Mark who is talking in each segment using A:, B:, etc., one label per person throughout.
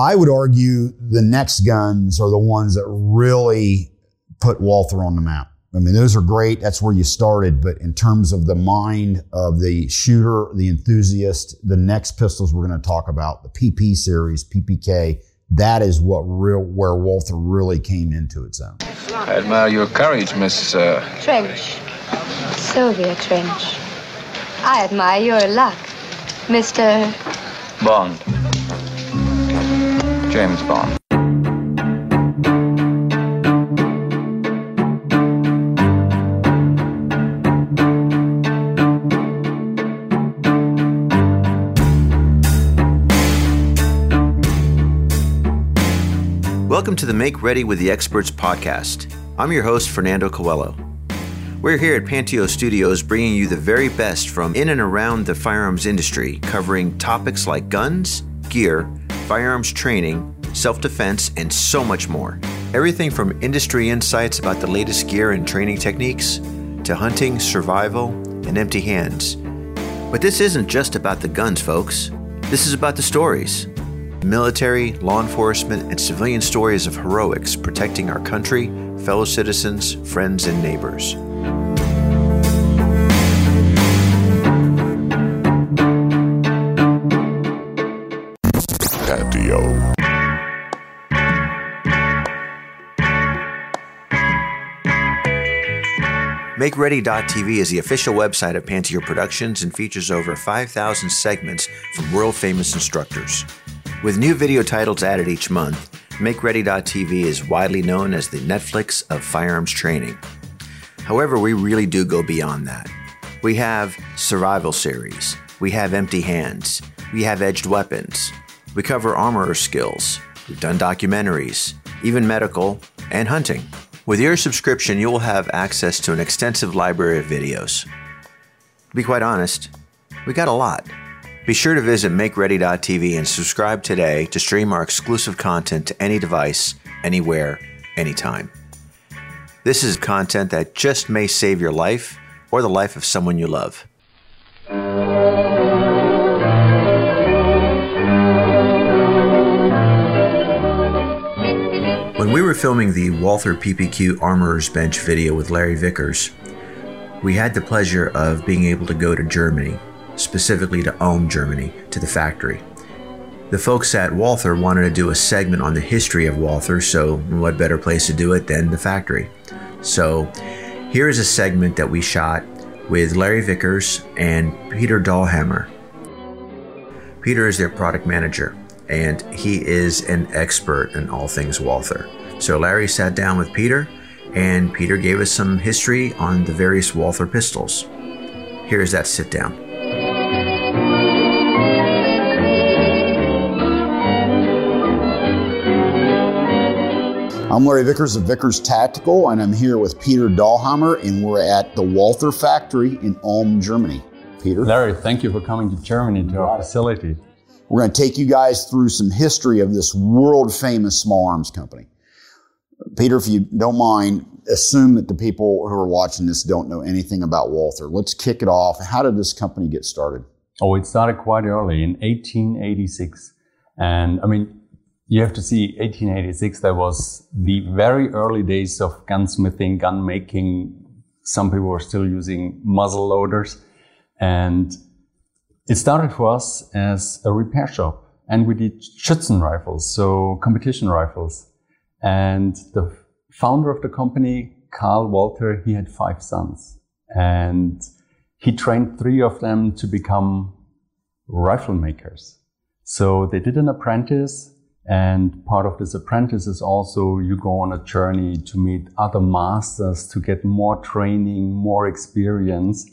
A: I would argue the next guns are the ones that really put Walther on the map. I mean, those are great. That's where you started. But in terms of the mind of the shooter, the enthusiast, the next pistols we're going to talk about, the PP series, PPK, that is what real where Walther really came into its own.
B: I admire your courage, Miss. Uh...
C: Trench. Sylvia Trench. I admire your luck, Mr.
B: Bond. James Bond.
D: Welcome to the Make Ready with the Experts podcast. I'm your host, Fernando Coelho. We're here at Panteao Studios bringing you the very best from in and around the firearms industry, covering topics like guns, gear, firearms training, self defense, and so much more. Everything from industry insights about the latest gear and training techniques to hunting, survival, and empty hands. But this isn't just about the guns, folks. This is about the stories military, law enforcement, and civilian stories of heroics protecting our country, fellow citizens, friends, and neighbors. MakeReady.tv is the official website of Panteao Productions and features over 5,000 segments from world famous instructors. With new video titles added each month, MakeReady.tv is widely known as the Netflix of firearms training. However, we really do go beyond that. We have survival series, we have empty hands, we have edged weapons, we cover armorer skills, we've done documentaries, even medical, and hunting. With your subscription, you will have access to an extensive library of videos. To be quite honest, we got a lot. Be sure to visit MakeReady.tv and subscribe today to stream our exclusive content to any device, anywhere, anytime. This is content that just may save your life or the life of someone you love. When we were filming the Walther PPQ Armorer's Bench video with Larry Vickers, we had the pleasure of being able to go to Germany specifically to Ulm, Germany, to the factory. The folks at Walther wanted to do a segment on the history of Walther, so what better place to do it than the factory? So here is a segment that we shot with Larry Vickers and Peter Dahlhammer. Peter is their product manager, and he is an expert in all things Walther. So Larry sat down with Peter, and Peter gave us some history on the various Walther pistols. Here's that sit down.
A: I'm Larry Vickers of Vickers Tactical, and I'm here with Peter Dahlhammer, and we're at the Walther factory in Ulm, Germany. Peter?
E: Larry, thank you for coming to Germany to our facility.
A: We're going to take you guys through some history of this world famous small arms company. Peter, if you don't mind, assume that the people who are watching this don't know anything about Walther. Let's kick it off. How did this company get started?
E: Oh, it started quite early in 1886. And I mean, you have to see 1886, that was the very early days of gunsmithing, gun making. Some people were still using muzzle loaders. And it started for us as a repair shop. And we did Schützen rifles, so competition rifles. And the founder of the company, Carl Walther, he had five sons. And he trained three of them to become rifle makers. So they did an apprentice and part of this apprentice is also you go on a journey to meet other masters to get more training, more experience.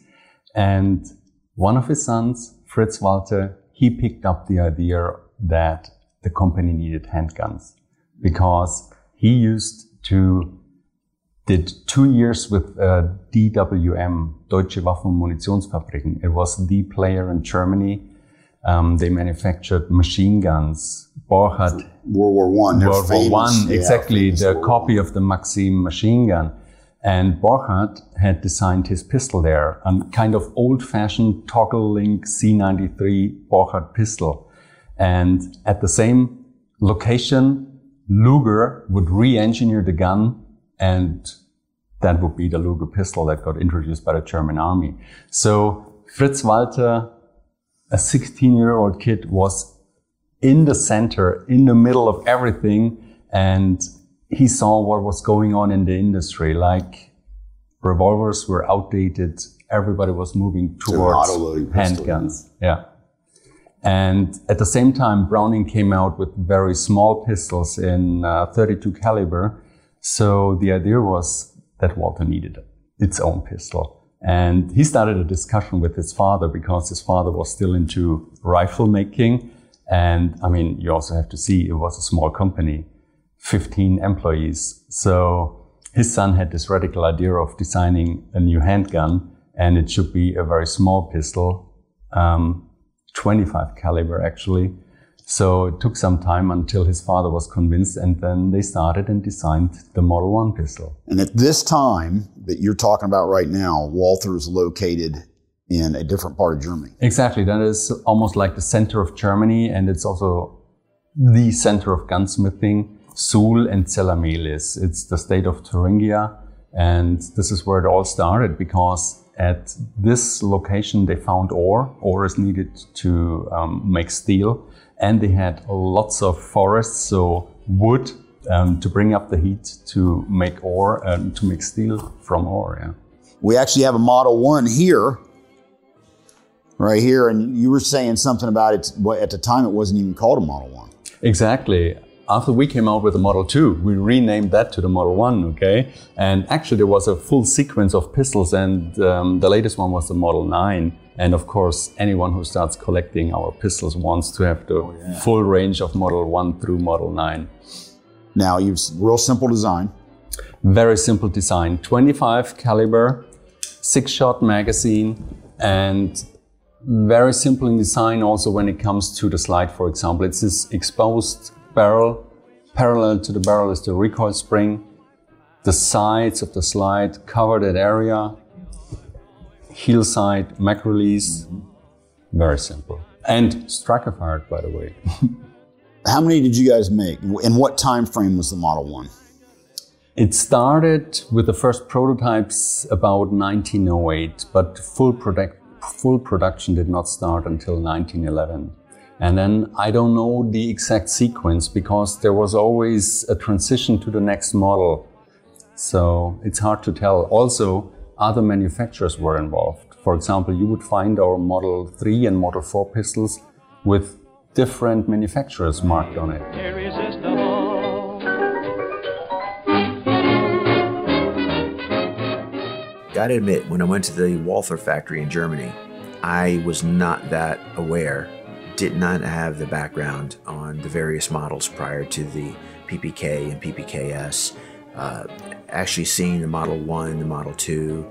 E: And one of his sons, Fritz Walther, he picked up the idea that the company needed handguns because he used to did two years with uh, DWM, Deutsche Waffen- und Munitionsfabriken. It was the player in Germany um, they manufactured machine guns.
A: Borchardt. World War One.
E: World War One, exactly. The War copy of the Maxim machine gun. And Borchardt had designed his pistol there, a kind of old-fashioned toggle link C93 Borchardt pistol. And at the same location, Luger would re-engineer the gun and that would be the Luger pistol that got introduced by the German army. So Fritz Walther, a 16 year old kid was in the center, in the middle of everything. And he saw what was going on in the industry. Like revolvers were outdated. Everybody was moving towards handguns. Yeah. And at the same time, Browning came out with very small pistols in uh, 32 caliber. So the idea was that Walther needed its own pistol. And he started a discussion with his father because his father was still into rifle making. And I mean, you also have to see it was a small company, 15 employees. So his son had this radical idea of designing a new handgun and it should be a very small pistol, um, 25 caliber actually. So it took some time until his father was convinced, and then they started and designed the Model 1 pistol.
A: And at this time that you're talking about right now, Walther is located in a different part of Germany.
E: Exactly. That is almost like the center of Germany, and it's also the center of gunsmithing. Suhl and Zella-Mehlis. It's the state of Thuringia, and this is where it all started because at this location they found ore. Ore is needed to um, make steel and they had lots of forests, so wood um, to bring up the heat to make ore and to make steel from ore. Yeah.
A: We actually have a Model One here, right here, and you were saying something about it. At the time, it wasn't even called a Model One.
E: Exactly. After we came out with the Model 2, we renamed that to the Model 1, okay? And actually, there was a full sequence of pistols, and um, the latest one was the Model 9. And of course, anyone who starts collecting our pistols wants to have the oh, yeah. full range of Model 1 through Model 9.
A: Now, you've real simple design.
E: Very simple design. 25 caliber, six shot magazine, and very simple in design also when it comes to the slide, for example. It's this exposed barrel. Parallel to the barrel is the recoil spring. The sides of the slide cover that area heel side, mag release. Very simple. And striker fired, by the way.
A: How many did you guys make? And what time frame was the Model 1?
E: It started with the first prototypes about 1908, but full, product, full production did not start until 1911. And then I don't know the exact sequence because there was always a transition to the next model. So it's hard to tell. Also, other manufacturers were involved. For example, you would find our Model 3 and Model 4 pistols with different manufacturers marked on it.
D: Gotta admit, when I went to the Walther factory in Germany, I was not that aware, did not have the background on the various models prior to the PPK and PPKS. Uh, actually seeing the Model 1, the Model 2,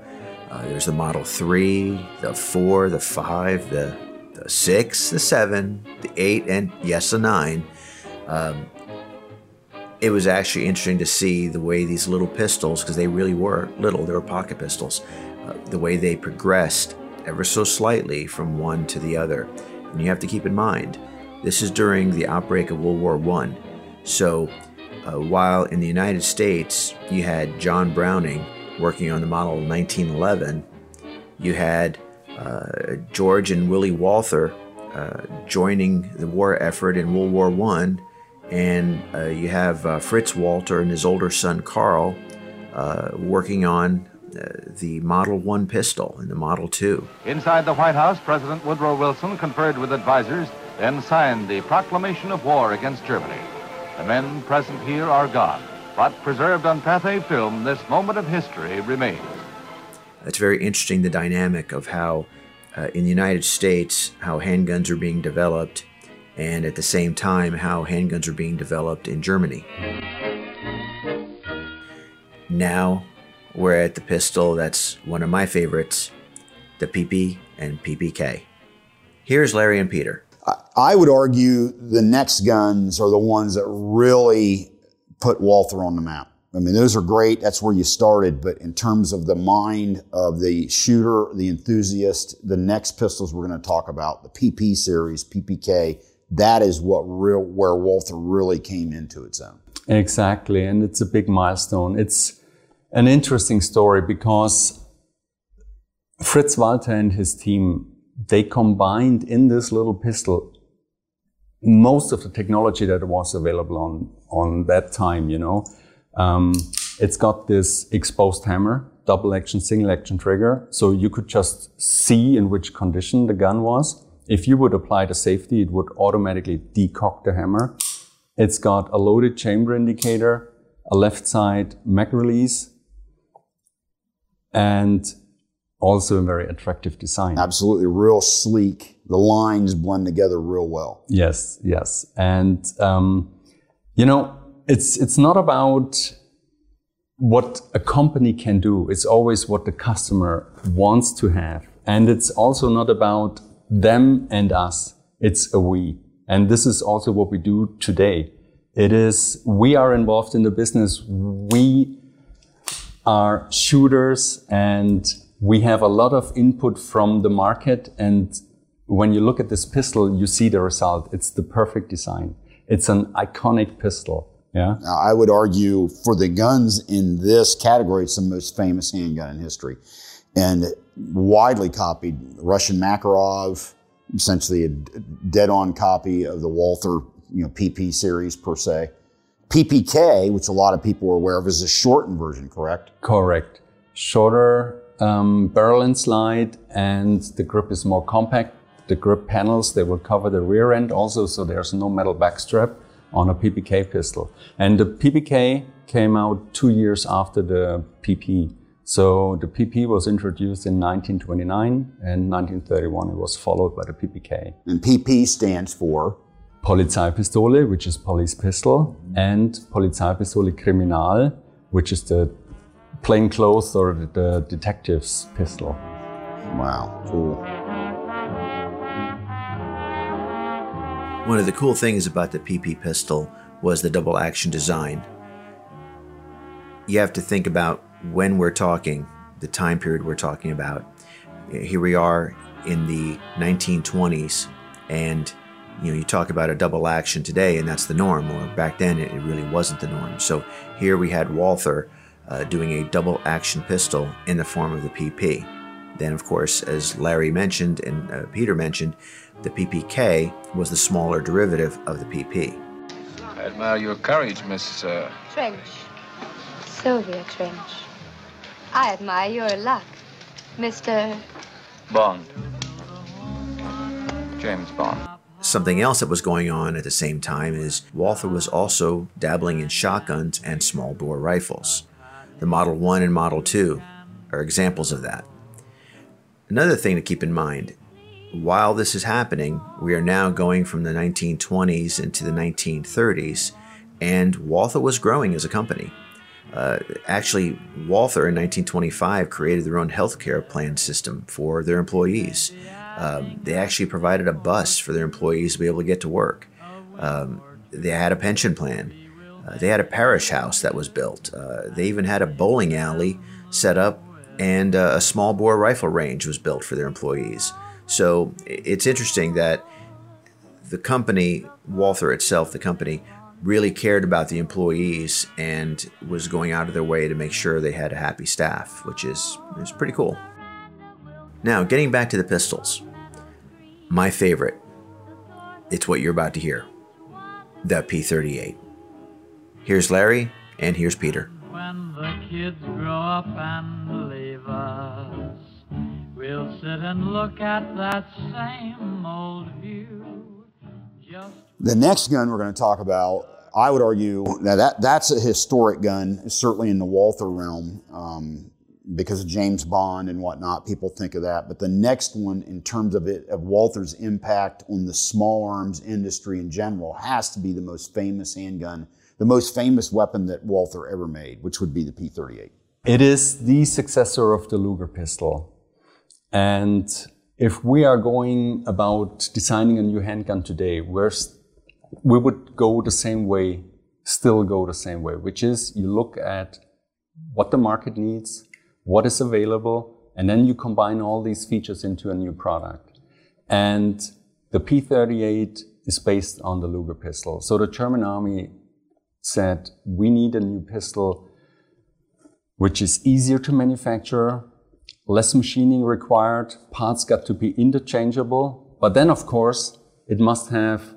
D: uh, there's the Model 3, the 4, the 5, the, the 6, the 7, the 8, and yes, the 9. Um, it was actually interesting to see the way these little pistols, because they really were little, they were pocket pistols, uh, the way they progressed ever so slightly from one to the other. And you have to keep in mind, this is during the outbreak of World War I. So uh, while in the United States, you had John Browning working on the model 1911, you had uh, George and Willie Walther uh, joining the war effort in World War I, and uh, you have uh, Fritz Walther and his older son Carl uh, working on the Model 1 pistol and the Model 2.
F: Inside the White House, President Woodrow Wilson conferred with advisors, then signed the proclamation of war against Germany. The men present here are gone, but preserved on Pathé film, this moment of history remains.
D: It's very interesting the dynamic of how, uh, in the United States, how handguns are being developed, and at the same time, how handguns are being developed in Germany. Now, we're at the pistol that's one of my favorites, the PP and PPK. Here's Larry and Peter.
A: I would argue the next guns are the ones that really put Walther on the map. I mean, those are great. That's where you started. But in terms of the mind of the shooter, the enthusiast, the next pistols we're going to talk about, the PP series, PPK, that is what real where Walther really came into its own.
E: Exactly, and it's a big milestone. It's an interesting story because Fritz Walther and his team they combined in this little pistol most of the technology that was available on on that time. You know, um, it's got this exposed hammer, double action, single action trigger, so you could just see in which condition the gun was. If you would apply the safety, it would automatically decock the hammer. It's got a loaded chamber indicator, a left side mag release, and also a very attractive design.
A: Absolutely, real sleek. The lines blend together real well.
E: Yes, yes, and um, you know, it's it's not about what a company can do. It's always what the customer wants to have, and it's also not about them and us. It's a we, and this is also what we do today. It is we are involved in the business. We are shooters and we have a lot of input from the market. And when you look at this pistol you see the result. It's the perfect design. It's an iconic pistol. Yeah.
A: Now, I would argue for the guns in this category, it's the most famous handgun in history and widely copied. Russian Makarov, essentially a dead on copy of the Walther you know, PP series per se. PPK, which a lot of people are aware of, is a shortened version, correct?
E: correct. Shorter um, barrel and slide and the grip is more compact. The grip panels they will cover the rear end also so there's no metal backstrap on a ppk pistol. And the ppk came out two years after the pp so the pp was introduced in 1929 and 1931 it was followed by the ppk
A: And PP stands for
E: Polizeipistole, which is police pistol, and Polizeipistole Kriminal, which is the plainclothes or the, the detective's pistol.
A: wow, cool.
D: One of the cool things about the PP pistol was the double action design. You have to think about when we're talking, the time period we're talking about. Here we are in the 1920s, and you know you talk about a double action today, and that's the norm. Or back then, it it really wasn't the norm. So here we had Walther uh, doing a double action pistol in the form of the PP. Then, of course, as Larry mentioned and uh, Peter mentioned, the PPK was the smaller derivative of the PP.
B: I admire your courage, Miss. Uh,
C: Trench. Sylvia Trench. I admire your luck, Mr.
B: Bond. James Bond.
D: Something else that was going on at the same time is Walther was also dabbling in shotguns and small bore rifles. The Model 1 and Model 2 are examples of that. Another thing to keep in mind while this is happening, we are now going from the 1920s into the 1930s, and Walther was growing as a company. Uh, actually, Walther in 1925 created their own healthcare plan system for their employees. Um, they actually provided a bus for their employees to be able to get to work. Um, they had a pension plan. Uh, they had a parish house that was built. Uh, they even had a bowling alley set up, and uh, a small bore rifle range was built for their employees. So it's interesting that the company, Walther itself, the company, really cared about the employees and was going out of their way to make sure they had a happy staff, which is, is pretty cool. Now, getting back to the pistols, my favorite, it's what you're about to hear the P 38. Here's Larry, and here's Peter.
G: When the kids grow up and leave us, we'll sit and look at that same old view. Just
A: The next gun we're going to talk about, I would argue, now that that's a historic gun, certainly in the Walther realm, um, because of James Bond and whatnot. People think of that, but the next one, in terms of it of Walther's impact on the small arms industry in general, has to be the most famous handgun, the most famous weapon that Walther ever made, which would be the P38.
E: It is the successor of the Luger pistol. And if we are going about designing a new handgun today, we're, s- we would go the same way, still go the same way, which is you look at what the market needs, what is available, and then you combine all these features into a new product. And the P38 is based on the Luger pistol. So the German army said we need a new pistol which is easier to manufacture, less machining required, parts got to be interchangeable, but then of course it must have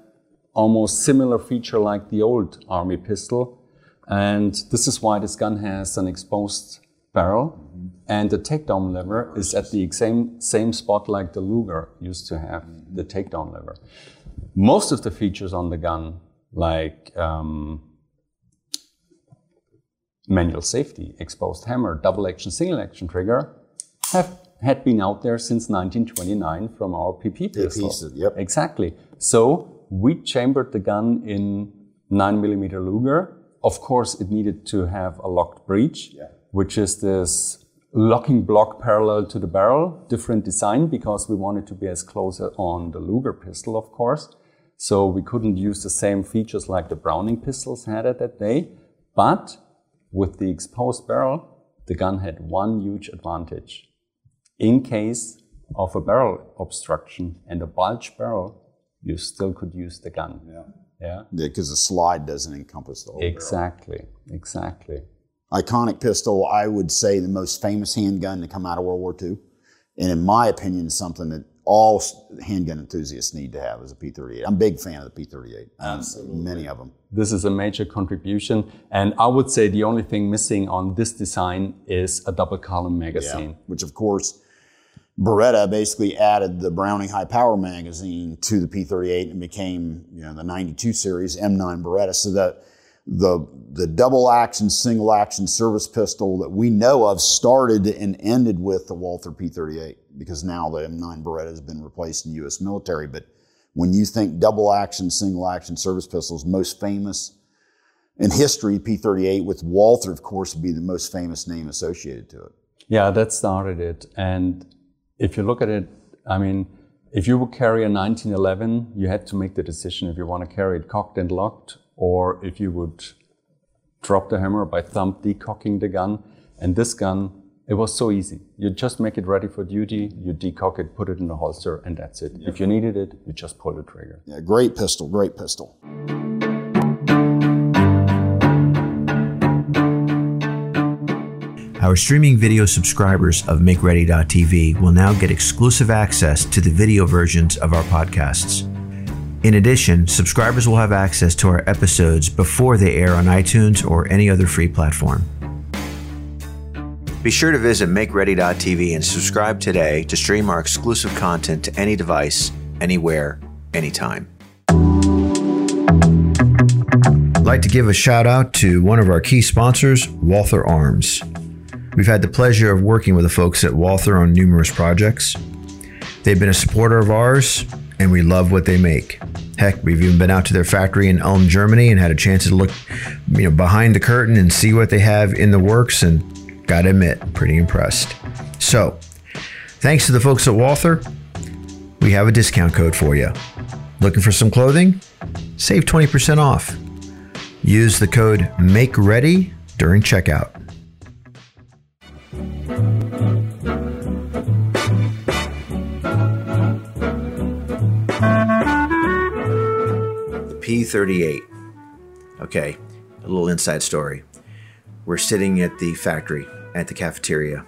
E: almost similar feature like the old army pistol. And this is why this gun has an exposed barrel and the takedown lever is at the same, same spot like the Luger used to have the takedown lever. Most of the features on the gun, like um, manual safety, exposed hammer, double action, single action trigger, have had been out there since 1929 from our PP pistol.
A: pieces, yep.
E: Exactly. So we chambered the gun in 9 millimeter Luger. Of course, it needed to have a locked breech, which is this locking block parallel to the barrel, different design because we wanted to be as close on the Luger pistol, of course. So we couldn't use the same features like the Browning pistols had at that day. But with the exposed barrel, the gun had one huge advantage. In case of a barrel obstruction and a bulge barrel, you still could use the gun. Yeah. Yeah.
A: Because the slide doesn't encompass the whole barrel.
E: Exactly. Exactly. Exactly.
A: iconic pistol, I would say the most famous handgun to come out of World War II. And in my opinion, is something that all handgun enthusiasts need to have is a P38. I'm a big fan of the P38. Absolutely. Many of them.
E: This is a major contribution. And I would say the only thing missing on this design is a double column magazine.
A: Which, of course, Beretta basically added the Browning high power magazine to the P38 and became, you know, the 92 series M9 Beretta. So that the the double action, single action service pistol that we know of started and ended with the Walther P38 because now the M9 Beretta has been replaced in the U.S. military. But when you think double action, single action service pistols, most famous in history, P38 with Walther, of course, would be the most famous name associated to it.
E: Yeah, that started it. And if you look at it, I mean, if you would carry a 1911, you had to make the decision if you want to carry it cocked and locked or if you would drop the hammer by thumb decocking the gun. And this gun, it was so easy. You just make it ready for duty, you decock it, put it in the holster, and that's it. If you needed it, you just pull the trigger.
A: Yeah, great pistol, great pistol.
D: Our streaming video subscribers of MakeReady.tv will now get exclusive access to the video versions of our podcasts. In addition, subscribers will have access to our episodes before they air on iTunes or any other free platform. Be sure to visit MakeReady.tv and subscribe today to stream our exclusive content to any device, anywhere, anytime. I'd like to give a shout out to one of our key sponsors, Walther Arms. We've had the pleasure of working with the folks at Walther on numerous projects. They've been a supporter of ours, and we love what they make. Heck, we've even been out to their factory in Ulm, Germany, and had a chance to look, you know, behind the curtain and see what they have in the works. And gotta admit, pretty impressed. So, thanks to the folks at Walther, we have a discount code for you. Looking for some clothing? Save 20% off. Use the code MAKEREADY during checkout. P38. Okay, a little inside story. We're sitting at the factory, at the cafeteria.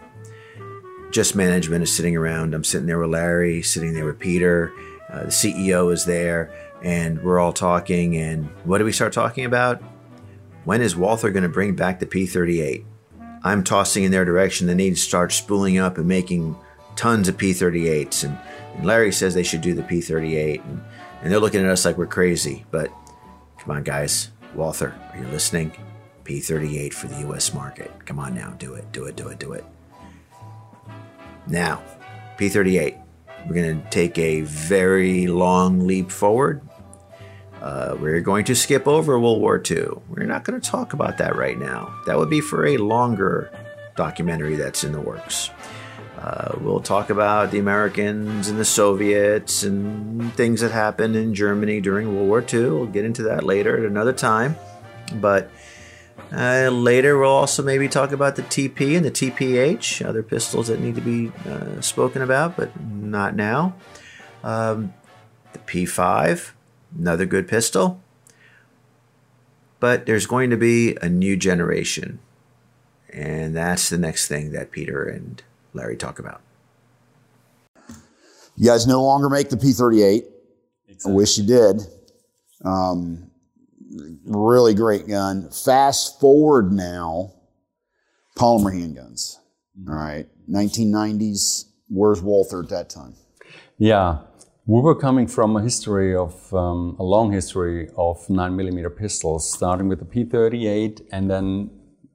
D: Just management is sitting around. I'm sitting there with Larry, sitting there with Peter. Uh, the CEO is there, and we're all talking. And what do we start talking about? When is Walther going to bring back the P38? I'm tossing in their direction They need to start spooling up and making tons of P38s. And, and Larry says they should do the P38. And, and they're looking at us like we're crazy. But come on, guys. Walther, are you listening? P38 for the US market. Come on now, do it, do it, do it, do it. Now, P38. We're going to take a very long leap forward. Uh, we're going to skip over World War II. We're not going to talk about that right now. That would be for a longer documentary that's in the works. Uh, we'll talk about the Americans and the Soviets and things that happened in Germany during World War II. We'll get into that later at another time. But uh, later, we'll also maybe talk about the TP and the TPH, other pistols that need to be uh, spoken about, but not now. Um, the P5, another good pistol. But there's going to be a new generation. And that's the next thing that Peter and Larry talk about.
A: You guys no longer make the P38. I wish you did. Um, really great gun. Fast forward now, polymer handguns. All right, 1990s. Where's Walther at that time?
E: Yeah, we were coming from a history of um, a long history of nine millimeter pistols, starting with the P38, and then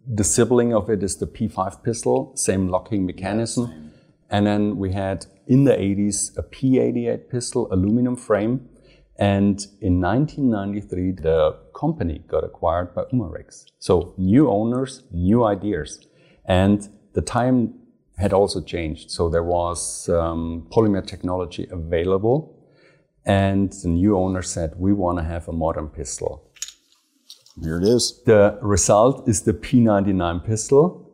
E: the sibling of it is the P5 pistol, same locking mechanism, and then we had in the 80s a P88 pistol, aluminum frame, and in 1993 the company got acquired by Umarex. So new owners, new ideas, and the time had also changed. So there was um, polymer technology available, and the new owner said, "We want to have a modern pistol."
A: Here it is.
E: The result is the P99 pistol,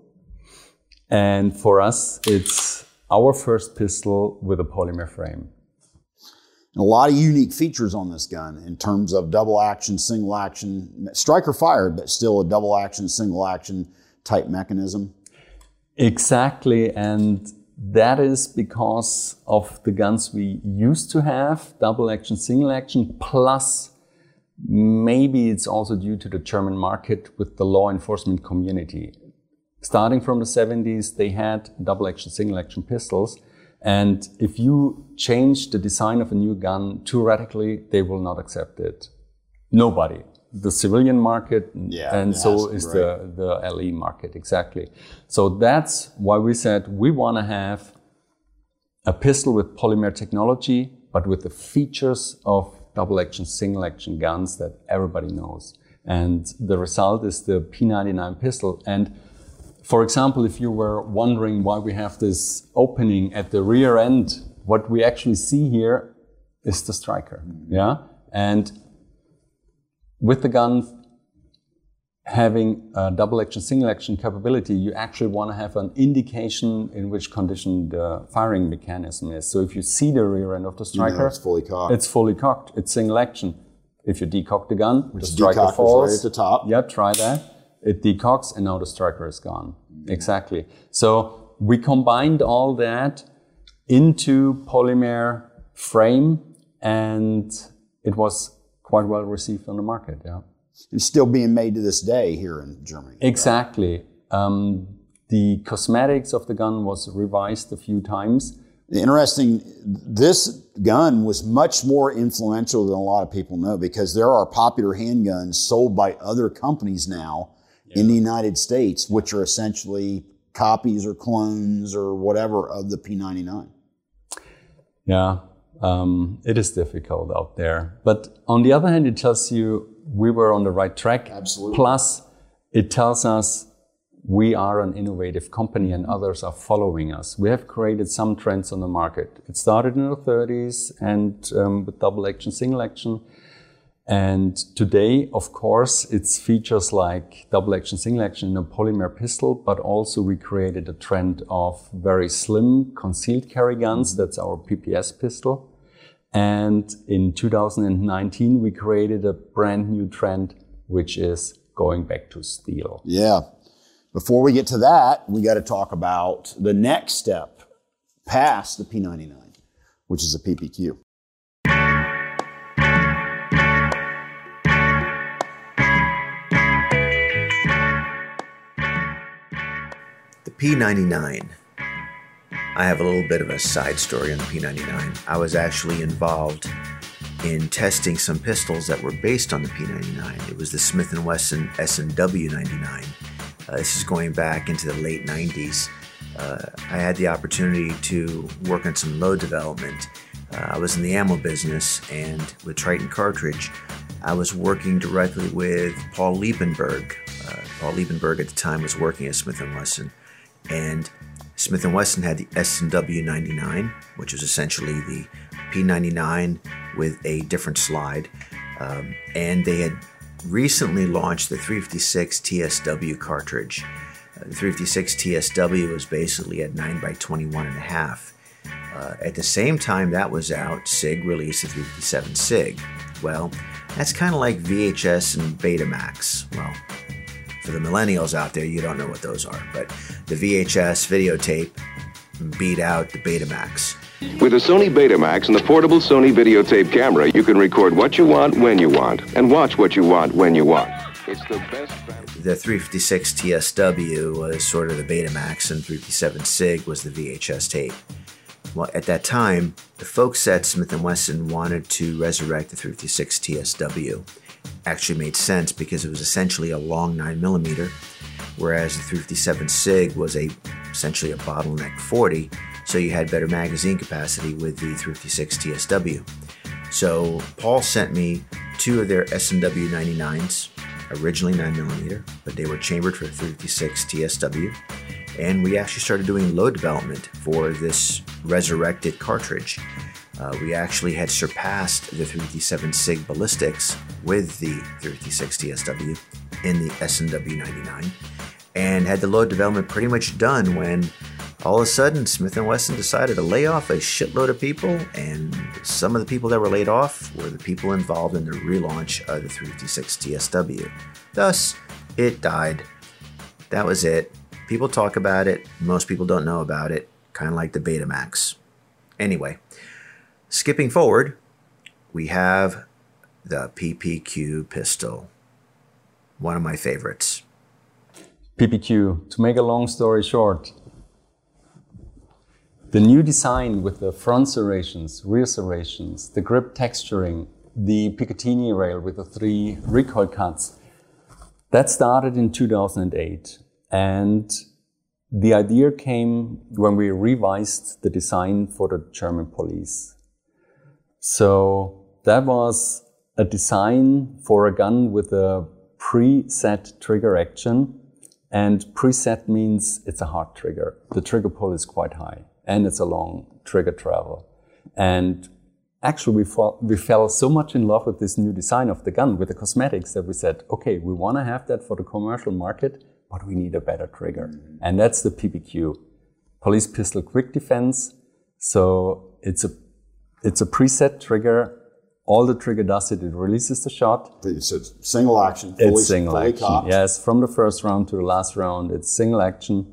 E: and for us, it's our first pistol with a polymer frame.
A: And a lot of unique features on this gun in terms of double action, single action, striker fired, but still a double action, single action type mechanism.
E: Exactly, and that is because of the guns we used to have, double action, single action, plus maybe it's also due to the German market with the law enforcement community. Starting from the 70s, they had double action, single action pistols. And if you change the design of a new gun too radically, they will not accept it. Nobody. The civilian market,
A: Yeah,
E: and so is
A: right.
E: the, the LE market, exactly. So that's why we said we want to have a pistol with polymer technology, but with the features of double action, single action guns that everybody knows. And the result is the P99 pistol. And for example, if you were wondering why we have this opening at the rear end, what we actually see here is the striker. Yeah. And with the gun having a double action, single action capability, you actually want to have an indication in which condition the uh, firing mechanism is. So if you see the rear end of the striker,
A: it's fully cocked.
E: it's fully cocked. It's single action. If you decock the gun, the
A: Which
E: striker falls.
A: right at the top.
E: Yeah, try that. It decocks and now the striker is gone. Mm-hmm. Exactly. So we combined all that into polymer frame and it was quite well received on the market. Yeah.
A: It's still being made to this day here in Germany.
E: Exactly. Um, the cosmetics of the gun was revised a few times.
A: Interesting, this gun was much more influential than a lot of people know because there are popular handguns sold by other companies now in the United States, which are essentially copies or clones or whatever of the P99.
E: Yeah, um, it is difficult out there. But on the other hand, it tells you we were on the right track.
A: Absolutely.
E: Plus, it tells us we are an innovative company and others are following us. We have created some trends on the market. It started in the 30s and um, with double action, single action. And today, of course, it's features like double action, single action in a polymer pistol, but also we created a trend of very slim concealed carry guns. That's our PPS pistol. And in 2019, we created a brand new trend, which is going back to steel.
A: Yeah. Before we get to that, we got to talk about the next step past the P99, which is a PPQ.
D: The P99. I have a little bit of a side story on the P99. I was actually involved in testing some pistols that were based on the P99. It was the Smith & Wesson S&W 99. Uh, this is going back into the late 90s. Uh, I had the opportunity to work on some load development. Uh, I was in the ammo business, and with Triton Cartridge, I was working directly with Paul Liebenberg. Uh, Paul Liebenberg at the time was working at Smith & Wesson, and Smith & Wesson had the S&W 99, which was essentially the P99 with a different slide, um, and they had recently launched the 356 TSW cartridge. Uh, the 356 TSW was basically at 9 by 21 and a half. Uh, at the same time that was out, SIG released the 357 SIG. Well, that's kind of like VHS and Betamax. Well, for the millennials out there, you don't know what those are, but the VHS videotape beat out the Betamax.
H: With the Sony Betamax and the portable Sony videotape camera, you can record what you want when you want and watch what you want when you want. It's the best.
D: The 356 TSW was sort of the Betamax, and 357 SIG was the VHS tape. Well, at that time, the folks at Smith & Wesson wanted to resurrect the 356 TSW. Actually made sense because it was essentially a long 9mm, whereas the 357 SIG was a essentially a bottleneck 40, so you had better magazine capacity with the 356 TSW. So Paul sent me two of their S&W 99s, originally 9mm, but they were chambered for 356 TSW, and we actually started doing load development for this resurrected cartridge. Uh, we actually had surpassed the 357 SIG ballistics with the 356 TSW in the S&W 99 and had the load development pretty much done when all of a sudden Smith & Wesson decided to lay off a shitload of people and some of the people that were laid off were the people involved in the relaunch of the 356 TSW. Thus, it died. That was it. People talk about it, most people don't know about it, kind of like the Betamax. Anyway, skipping forward, we have the PPQ pistol. One of my favorites.
E: PPQ. To make a long story short, the new design with the front serrations, rear serrations, the grip texturing, the Picatinny rail with the three recoil cuts, that started in 2008. And the idea came when we revised the design for the German police. So that was a design for a gun with a preset trigger action. And preset means it's a hard trigger. The trigger pull is quite high and it's a long trigger travel. And actually we, fall, we fell so much in love with this new design of the gun, with the cosmetics, that we said, okay, we want to have that for the commercial market, but we need a better trigger. And that's the PPQ, Police Pistol Quick Defense. So it's a, it's a preset trigger. All the trigger does it, it releases the shot.
A: It's a single action. Fully,
E: it's single action.
A: cocked.
E: Yes, from the first round to the last round, it's single action.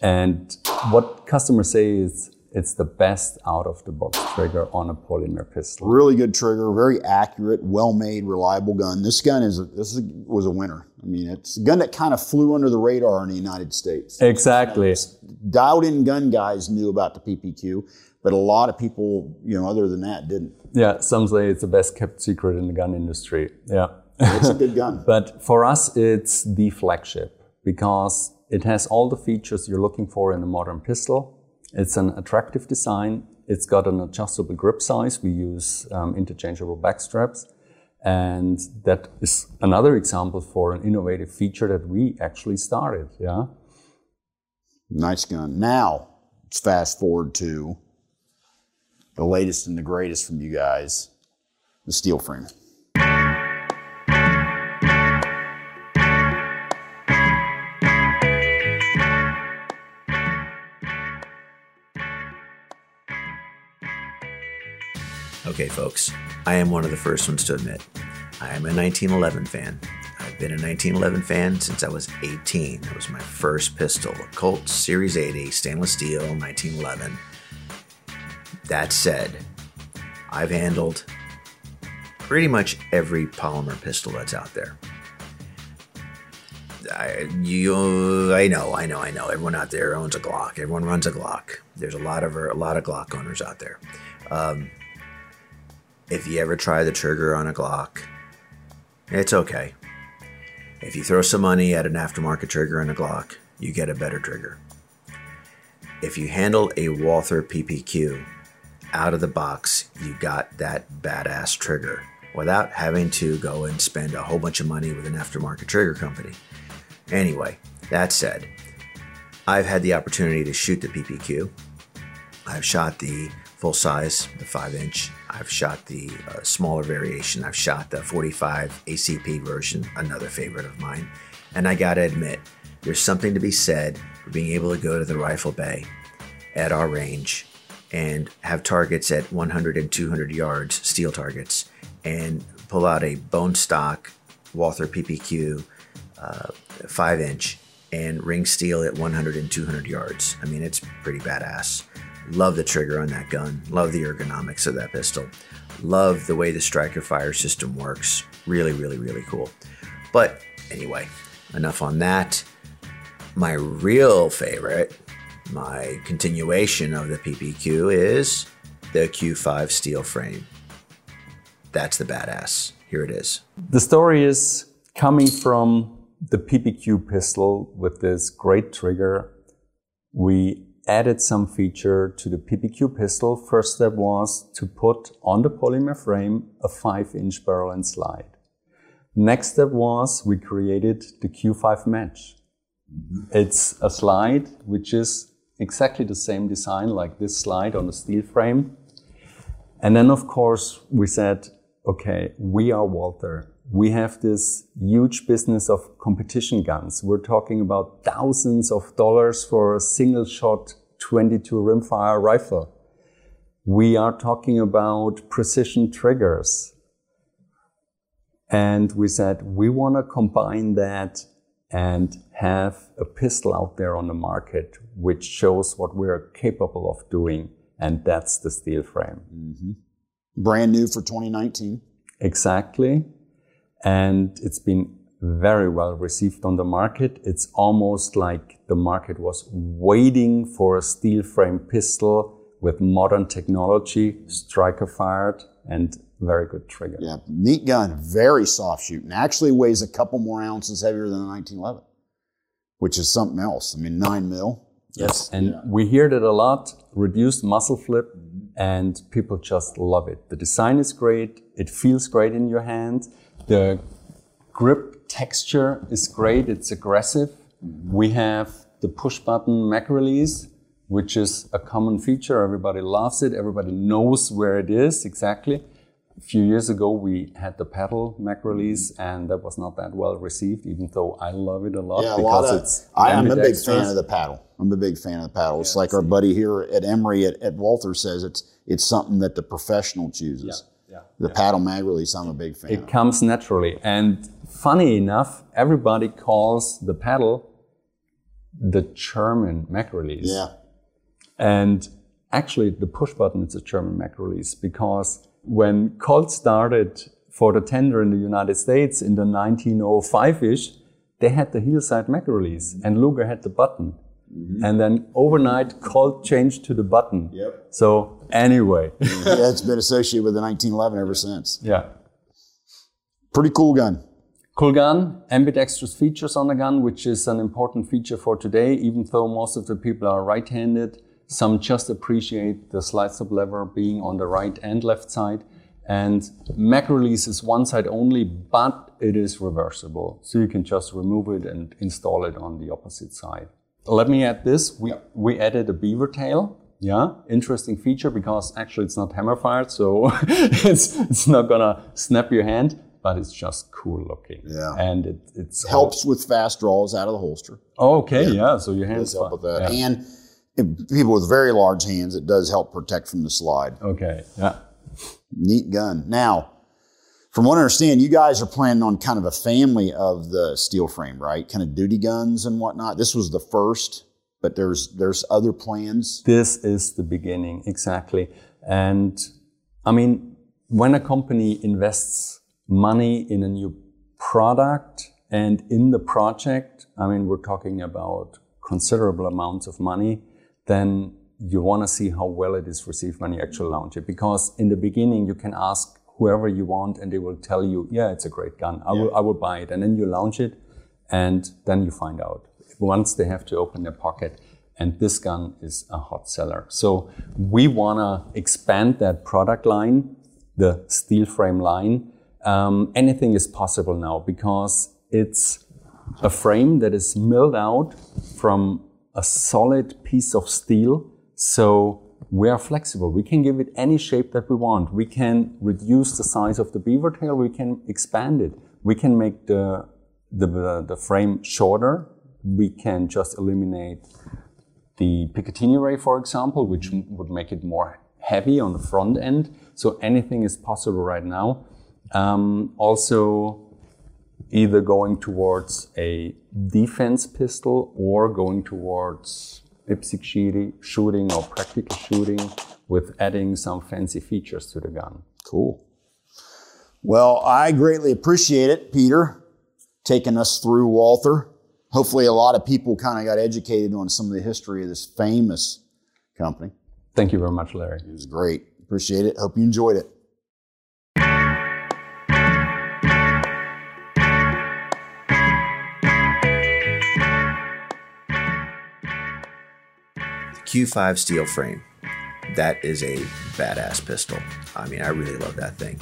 E: And what customers say is it's the best out of the box trigger on a polymer pistol.
A: Really good trigger, very accurate, well made, reliable gun. This gun is a, this is, was a winner. I mean, it's a gun that kind of flew under the radar in the United States.
E: Exactly.
A: Dialed in gun guys knew about the PPQ, but a lot of people, you know, other than that, didn't.
E: Yeah, some say it's the best kept secret in the gun industry. Yeah.
A: It's a good gun.
E: But for us, it's the flagship because it has all the features you're looking for in a modern pistol. It's an attractive design. It's got an adjustable grip size. We use um, interchangeable back straps. And that is another example for an innovative feature that we actually started. Yeah.
A: Nice gun. Now, let's fast forward to the latest and the greatest from you guys the steel frame.
D: Okay, folks, I am one of the first ones to admit I am a 1911 fan. I've been a 1911 fan since I was 18. It was my first pistol, a Colt Series 80 stainless steel 1911. That said, I've handled pretty much every polymer pistol that's out there. I, you, I know, I know, I know. Everyone out there owns a Glock. Everyone runs a Glock. There's a lot of a lot of Glock owners out there. Um, if you ever try the trigger on a Glock, it's okay. If you throw some money at an aftermarket trigger on a Glock, you get a better trigger. If you handle a Walther PPQ out of the box, you got that badass trigger without having to go and spend a whole bunch of money with an aftermarket trigger company. Anyway, that said, I've had the opportunity to shoot the PPQ. I've shot the full size, the 5 inch. I've shot the uh, smaller variation. I've shot the 45 ACP version, another favorite of mine. And I gotta admit, there's something to be said for being able to go to the rifle bay at our range and have targets at 100 and 200 yards, steel targets, and pull out a bone stock Walther PPQ uh, five inch and ring steel at 100 and 200 yards. I mean, it's pretty badass. Love the trigger on that gun. Love the ergonomics of that pistol. Love the way the striker fire system works. Really, really, really cool. But anyway, enough on that. My real favorite, my continuation of the PPQ is the Q5 steel frame. That's the badass. Here it is.
E: The story is coming from the PPQ pistol with this great trigger. We added some feature to the PPQ pistol. First step was to put on the polymer frame a 5 inch barrel and slide. Next step was we created the Q5 match. Mm-hmm. It's a slide which is exactly the same design like this slide on the steel frame. And then of course we said, okay, we are Walther. We have this huge business of competition guns. We're talking about thousands of dollars for a single shot 22 rimfire rifle. We are talking about precision triggers. And we said, we want to combine that and have a pistol out there on the market which shows what we're capable of doing. And that's the steel frame. Mm-hmm.
A: Brand new for 2019.
E: Exactly. And it's been very well received on the market. It's almost like the market was waiting for a steel frame pistol with modern technology, striker fired, and very good trigger.
A: Yeah, neat gun, very soft shooting. Actually weighs a couple more ounces heavier than the 1911, which is something else. I mean, nine mil.
E: Yes, and we hear that a lot. Reduced muzzle flip, and people just love it. The design is great. It feels great in your hand. The grip texture is great. It's aggressive. Mm-hmm. We have the push button mag release, which is a common feature. Everybody loves it. Everybody knows where it is exactly. A few years ago, we had the pedal mag release, mm-hmm. and that was not that well received, even though I love it a lot
A: Yeah, a
E: because
A: lot of.
E: it's
A: I, I'm a big fan of the paddle. I'm a big fan of the paddle. It's like our buddy here at Emory at, at Walther says it's it's something that the professional chooses.
E: yeah, yeah
A: The paddle mag release, I'm a big fan.
E: It
A: of.
E: comes naturally. And funny enough, everybody calls the pedal the German mag release.
A: Yeah,
E: And actually, the push button is a German mag release because when Colt started for the tender in the United States in the 1905 ish, they had the heel side mag release and Luger had the button. Mm-hmm. And then overnight, Colt changed to the button.
A: Yep.
E: So, anyway,
A: yeah, it's been associated with the 1911 ever since.
E: yeah.
A: Pretty cool gun.
E: Cool gun, ambidextrous features on the gun, which is an important feature for today, even though most of the people are right-handed. Some just appreciate the slide stop lever being on the right and left side. And mag release is one side only, but it is reversible. So you can just remove it and install it on the opposite side. Let me add this. We, we added a beaver tail. Yeah, interesting feature because actually it's not hammer fired, so it's, it's not gonna snap your hand, but it's just cool looking.
A: Yeah.
E: And it it's
A: Helps with fast draws out of the holster.
E: Oh, okay, yeah. So your hands
A: help with that.
E: Yeah.
A: And people with very large hands, it does help protect from the slide.
E: Okay, yeah.
A: Neat gun. Now, from what I understand, you guys are planning on kind of a family of the steel frame, right? Kind of duty guns and whatnot. This was the first, but there's there's other plans.
E: This is the beginning, exactly. And I mean, when a company invests money in a new product and in the project, I mean, we're talking about considerable amounts of money, then you want to see how well it is received when you actually launch it. Because in the beginning, you can ask whoever you want and they will tell you, yeah, it's a great gun. I, will, I will buy it. And then you launch it and then you find out. Once they have to open their pocket, and this gun is a hot seller. So we want to expand that product line, the steel frame line. Um, anything is possible now because it's a frame that is milled out from a solid piece of steel. So we are flexible. We can give it any shape that we want. We can reduce the size of the beaver tail. We can expand it. We can make the the, the, frame shorter. We can just eliminate the Picatinny rail, for example, which would make it more heavy on the front end. So anything is possible right now. Um, also, either going towards a defense pistol or going towards IPSC shooting or practical shooting with adding some fancy features to the gun.
A: Cool. Well, I greatly appreciate it, Peter, taking us through Walther. Hopefully, a lot of people kind of got educated on some of the history of this famous company.
E: Thank you very much, Larry.
A: It was great. Appreciate it. Hope you enjoyed it.
D: Q5 steel frame. That is a badass pistol. I mean, I really love that thing.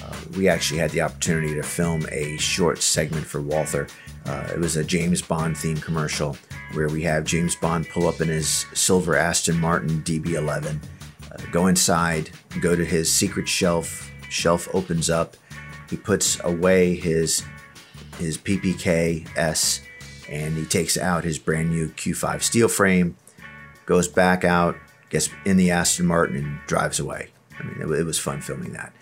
D: Uh, we actually had the opportunity to film a short segment for Walther. Uh, it was a James Bond themed commercial where we have James Bond pull up in his silver Aston Martin DB11, uh, go inside, go to his secret shelf. Shelf opens up. He puts away his his PPKS and he takes out his brand new Q5 steel frame goes back out, gets in the Aston Martin, and drives away. I mean, it, it was fun filming that.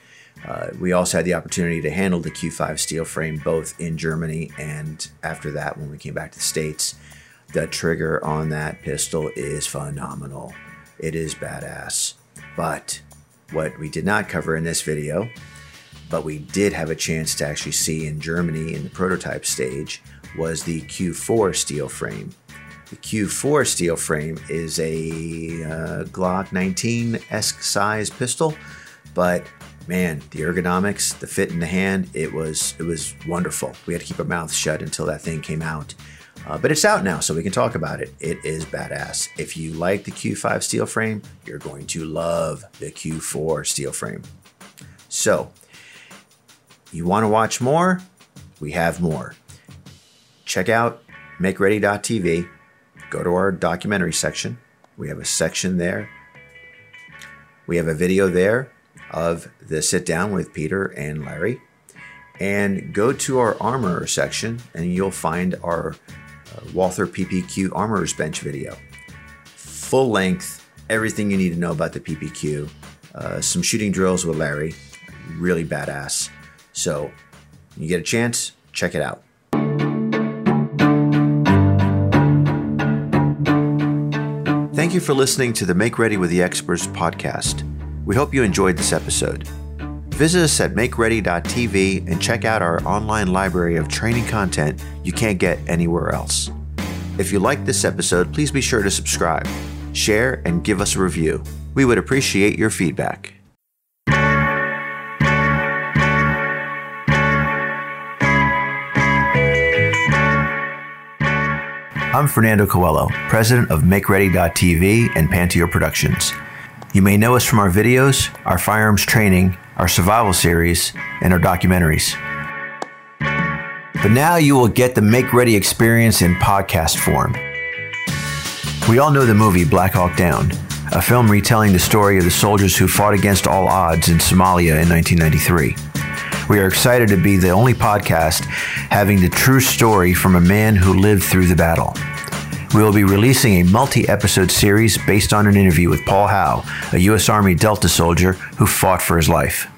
D: Uh, we also had the opportunity to handle the Q5 steel frame both in Germany and after that when we came back to the States. The trigger on that pistol is phenomenal. It is badass. But what we did not cover in this video, but we did have a chance to actually see in Germany in the prototype stage, was the Q4 steel frame. The Q4 steel frame is a uh, Glock 19 esque size pistol, but man, the ergonomics, the fit in the hand, it was it was wonderful. We had to keep our mouths shut until that thing came out. Uh, but it's out now, so we can talk about it. It is badass. If you like the Q5 steel frame, you're going to love the Q4 steel frame. So, you want to watch more? We have more. Check out MakeReady.tv go to our documentary section. We have a section there. We have a video there of the sit down with Peter and Larry. And go to our armor section and you'll find our uh, Walther PPQ Armorer's Bench video. Full length, everything you need to know about the PPQ. Uh, some shooting drills with Larry, really badass. So, you get a chance, check it out. Thank you for listening to the Make Ready with the Experts podcast. We hope you enjoyed this episode. Visit us at makeready.tv and check out our online library of training content you can't get anywhere else. If you liked this episode, please be sure to subscribe, share, and give us a review. We would appreciate your feedback. I'm Fernando Coelho, president of MakeReady.tv and Panteao Productions. You may know us from our videos, our firearms training, our survival series, and our documentaries. But now you will get the Make Ready experience in podcast form. We all know the movie Black Hawk Down, a film retelling the story of the soldiers who fought against all odds in Somalia in 1993. We are excited to be the only podcast having the true story from a man who lived through the battle. We will be releasing a multi episode series based on an interview with Paul Howe, a U.S. Army Delta soldier who fought for his life.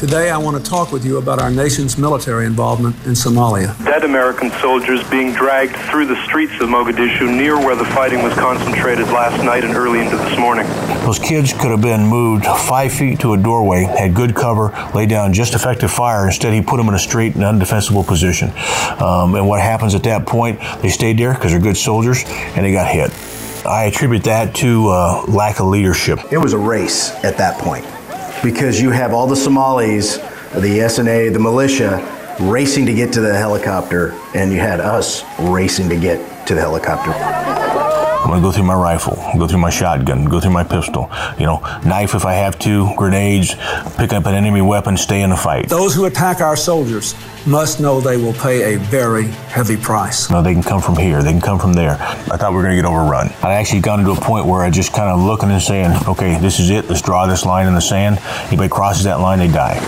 I: Today, I want to talk with you about our nation's military involvement in Somalia.
J: Dead American soldiers being dragged through the streets of Mogadishu near where the fighting was concentrated last night and early into this morning.
K: Those kids could have been moved five feet to a doorway, had good cover, laid down just effective fire. Instead, he put them in a straight and undefensible position. Um, and what happens at that point? They stayed there because they're good soldiers and they got hit. I attribute that to uh, lack of leadership.
L: It was a race at that point because you have all the Somalis, the SNA, the militia racing to get to the helicopter, and you had us racing to get to the helicopter.
K: I'm gonna go through my rifle, go through my shotgun, go through my pistol, you know, knife if I have to, grenades, pick up an enemy weapon, stay in the fight.
I: Those who attack our soldiers must know they will pay a very heavy price.
K: No, they can come from here, they can come from there. I thought we were gonna get overrun. I actually got to a point where I just kind of looking and saying, okay, this is it, let's draw this line in the sand. Anybody crosses that line, they die.